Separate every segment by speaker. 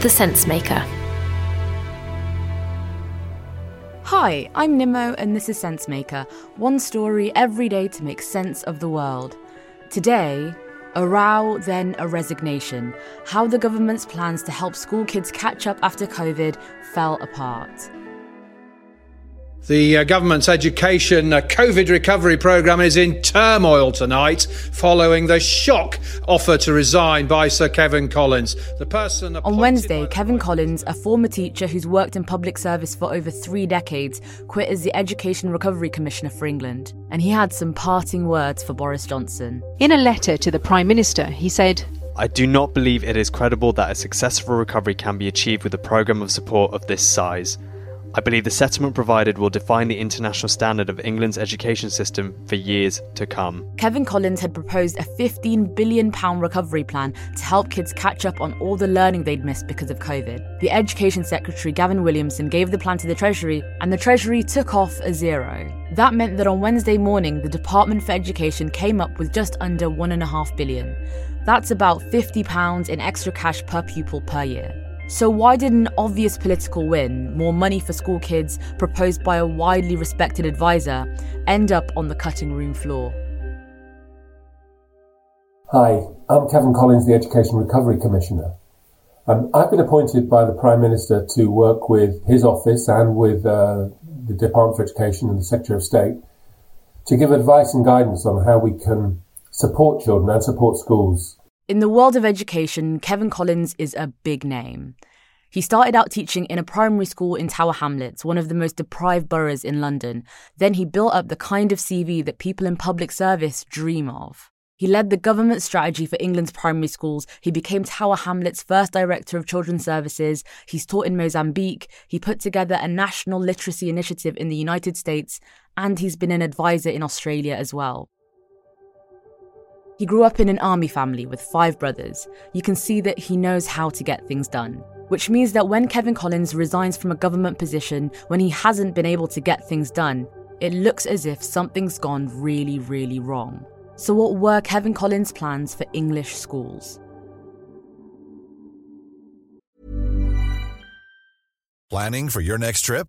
Speaker 1: The Sense Maker.
Speaker 2: Hi, I'm Nimo, and this is Sensemaker. One story every day to make sense of the world. Today, a row, then a resignation. How the government's plans to help school kids catch up after COVID fell apart.
Speaker 3: The uh, government's education uh, COVID recovery programme is in turmoil tonight following the shock offer to resign by Sir Kevan Collins. The person
Speaker 2: On Wednesday, Kevan Collins, a former teacher who's worked in public service for over three decades, quit as the Education Recovery Commissioner for England. And he had some parting words for Boris Johnson.
Speaker 4: In a letter to the Prime Minister, he said,
Speaker 5: I do not believe it is credible that a successful recovery can be achieved with a programme of support of this size. I believe the settlement provided will define the international standard of England's education system for years to come.
Speaker 2: Kevan Collins had proposed a £15 billion recovery plan to help kids catch up on all the learning they'd missed because of COVID. The Education Secretary, Gavin Williamson, gave the plan to the Treasury, and the Treasury took off a zero. That meant that on Wednesday morning, the Department for Education came up with just under £1.5 billion. That's about £50 in extra cash per pupil per year. So, why did an obvious political win, more money for school kids, proposed by a widely respected advisor, end up on the cutting room floor?
Speaker 6: Hi, I'm Kevan Collins, the Education Recovery Commissioner. Um, I've been appointed by the Prime Minister to work with his office and with uh, the Department for Education and the Secretary of State to give advice and guidance on how we can support children and support schools
Speaker 2: in the world of education, Kevan Collins is a big name. He started out teaching in a primary school in Tower Hamlets, one of the most deprived boroughs in London. Then he built up the kind of CV that people in public service dream of. He led the government strategy for England's primary schools. He became Tower Hamlets' first director of children's services. He's taught in Mozambique. He put together a national literacy initiative in the United States. And he's been an advisor in Australia as well. He grew up in an army family with five brothers. You can see that he knows how to get things done. Which means that when Kevan Collins resigns from a government position when he hasn't been able to get things done, it looks as if something's gone really, really wrong. So, what were Kevan Collins' plans for English schools?
Speaker 7: Planning for your next trip?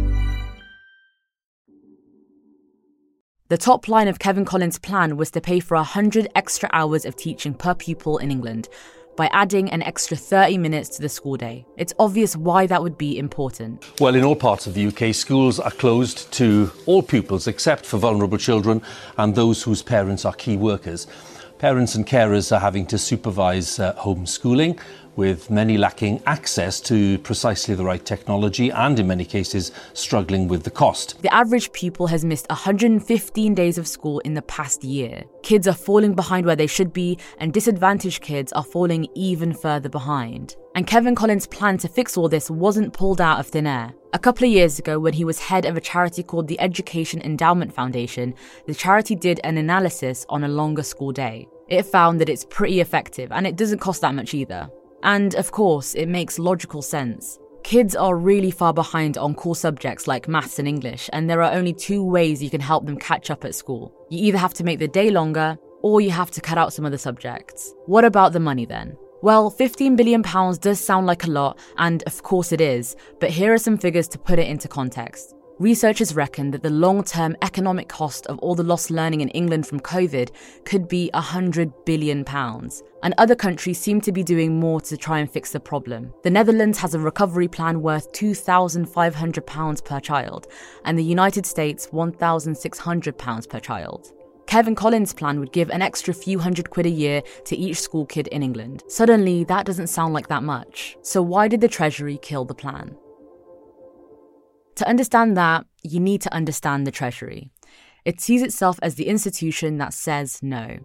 Speaker 2: The top line of Kevan Collins' plan was to pay for 100 extra hours of teaching per pupil in England by adding an extra 30 minutes to the school day. It's obvious why that would be important.
Speaker 8: Well, in all parts of the UK, schools are closed to all pupils except for vulnerable children and those whose parents are key workers. Parents and carers are having to supervise uh, homeschooling with many lacking access to precisely the right technology and, in many cases, struggling with the cost.
Speaker 2: The average pupil has missed 115 days of school in the past year. Kids are falling behind where they should be, and disadvantaged kids are falling even further behind. And Kevan Collins' plan to fix all this wasn't pulled out of thin air. A couple of years ago, when he was head of a charity called the Education Endowment Foundation, the charity did an analysis on a longer school day. It found that it's pretty effective and it doesn't cost that much either. And of course, it makes logical sense. Kids are really far behind on core subjects like maths and English, and there are only two ways you can help them catch up at school. You either have to make the day longer, or you have to cut out some other subjects. What about the money then? Well, £15 billion does sound like a lot, and of course it is, but here are some figures to put it into context. Researchers reckon that the long term economic cost of all the lost learning in England from COVID could be £100 billion. And other countries seem to be doing more to try and fix the problem. The Netherlands has a recovery plan worth £2,500 per child, and the United States £1,600 per child. Kevan Collins' plan would give an extra few hundred quid a year to each school kid in England. Suddenly, that doesn't sound like that much. So, why did the Treasury kill the plan? To understand that, you need to understand the Treasury. It sees itself as the institution that says no.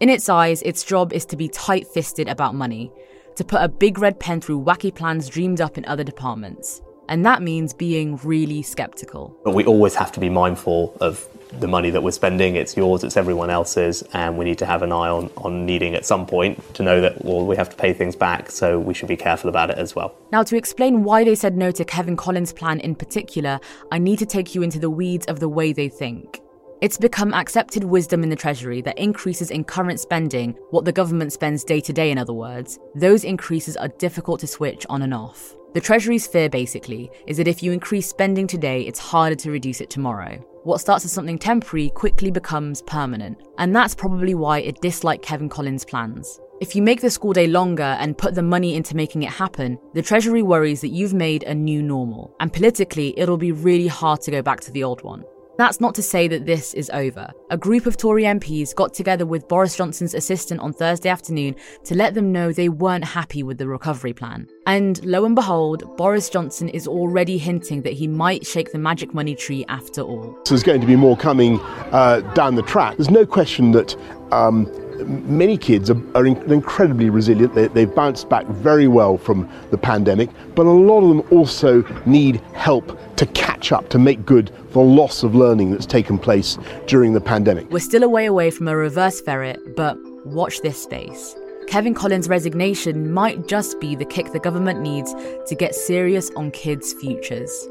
Speaker 2: In its eyes, its job is to be tight fisted about money, to put a big red pen through wacky plans dreamed up in other departments. And that means being really skeptical.
Speaker 1: But we always have to be mindful of the money that we're spending. It's yours, it's everyone else's, and we need to have an eye on, on needing at some point to know that, well, we have to pay things back, so we should be careful about it as well.
Speaker 2: Now, to explain why they said no to Kevan Collins' plan in particular, I need to take you into the weeds of the way they think. It's become accepted wisdom in the Treasury that increases in current spending, what the government spends day to day, in other words, those increases are difficult to switch on and off. The Treasury's fear, basically, is that if you increase spending today, it's harder to reduce it tomorrow. What starts as something temporary quickly becomes permanent, and that's probably why it disliked Kevan Collins' plans. If you make the school day longer and put the money into making it happen, the Treasury worries that you've made a new normal, and politically, it'll be really hard to go back to the old one. That's not to say that this is over. A group of Tory MPs got together with Boris Johnson's assistant on Thursday afternoon to let them know they weren't happy with the recovery plan. And lo and behold, Boris Johnson is already hinting that he might shake the magic money tree after all.
Speaker 9: So there's going to be more coming uh, down the track. There's no question that. Um, many kids are, are incredibly resilient. They, have bounced back very well from the pandemic, but a lot of them also need help to catch up, to make good the loss of learning that's taken place during the pandemic.
Speaker 2: We're still a way away from a reverse ferret, but watch this space. Kevan Collins' resignation might just be the kick the government needs to get serious on kids' futures.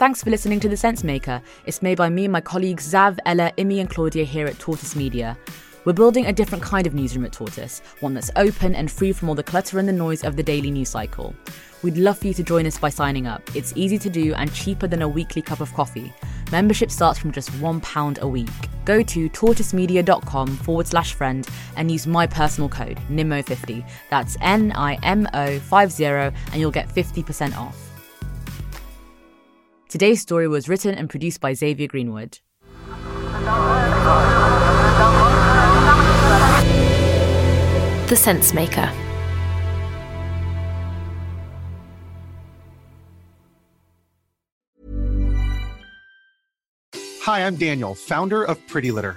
Speaker 2: Thanks for listening to The Sense Maker. It's made by me and my colleagues Zav, Ella, Imi, and Claudia here at Tortoise Media. We're building a different kind of newsroom at Tortoise, one that's open and free from all the clutter and the noise of the daily news cycle. We'd love for you to join us by signing up. It's easy to do and cheaper than a weekly cup of coffee. Membership starts from just £1 a week. Go to tortoisemedia.com forward slash friend and use my personal code, NIMO50. That's N I M O 50, and you'll get 50% off. Today's story was written and produced by Xavier Greenwood.
Speaker 10: The Sense Maker.
Speaker 11: Hi, I'm Daniel, founder of Pretty Litter.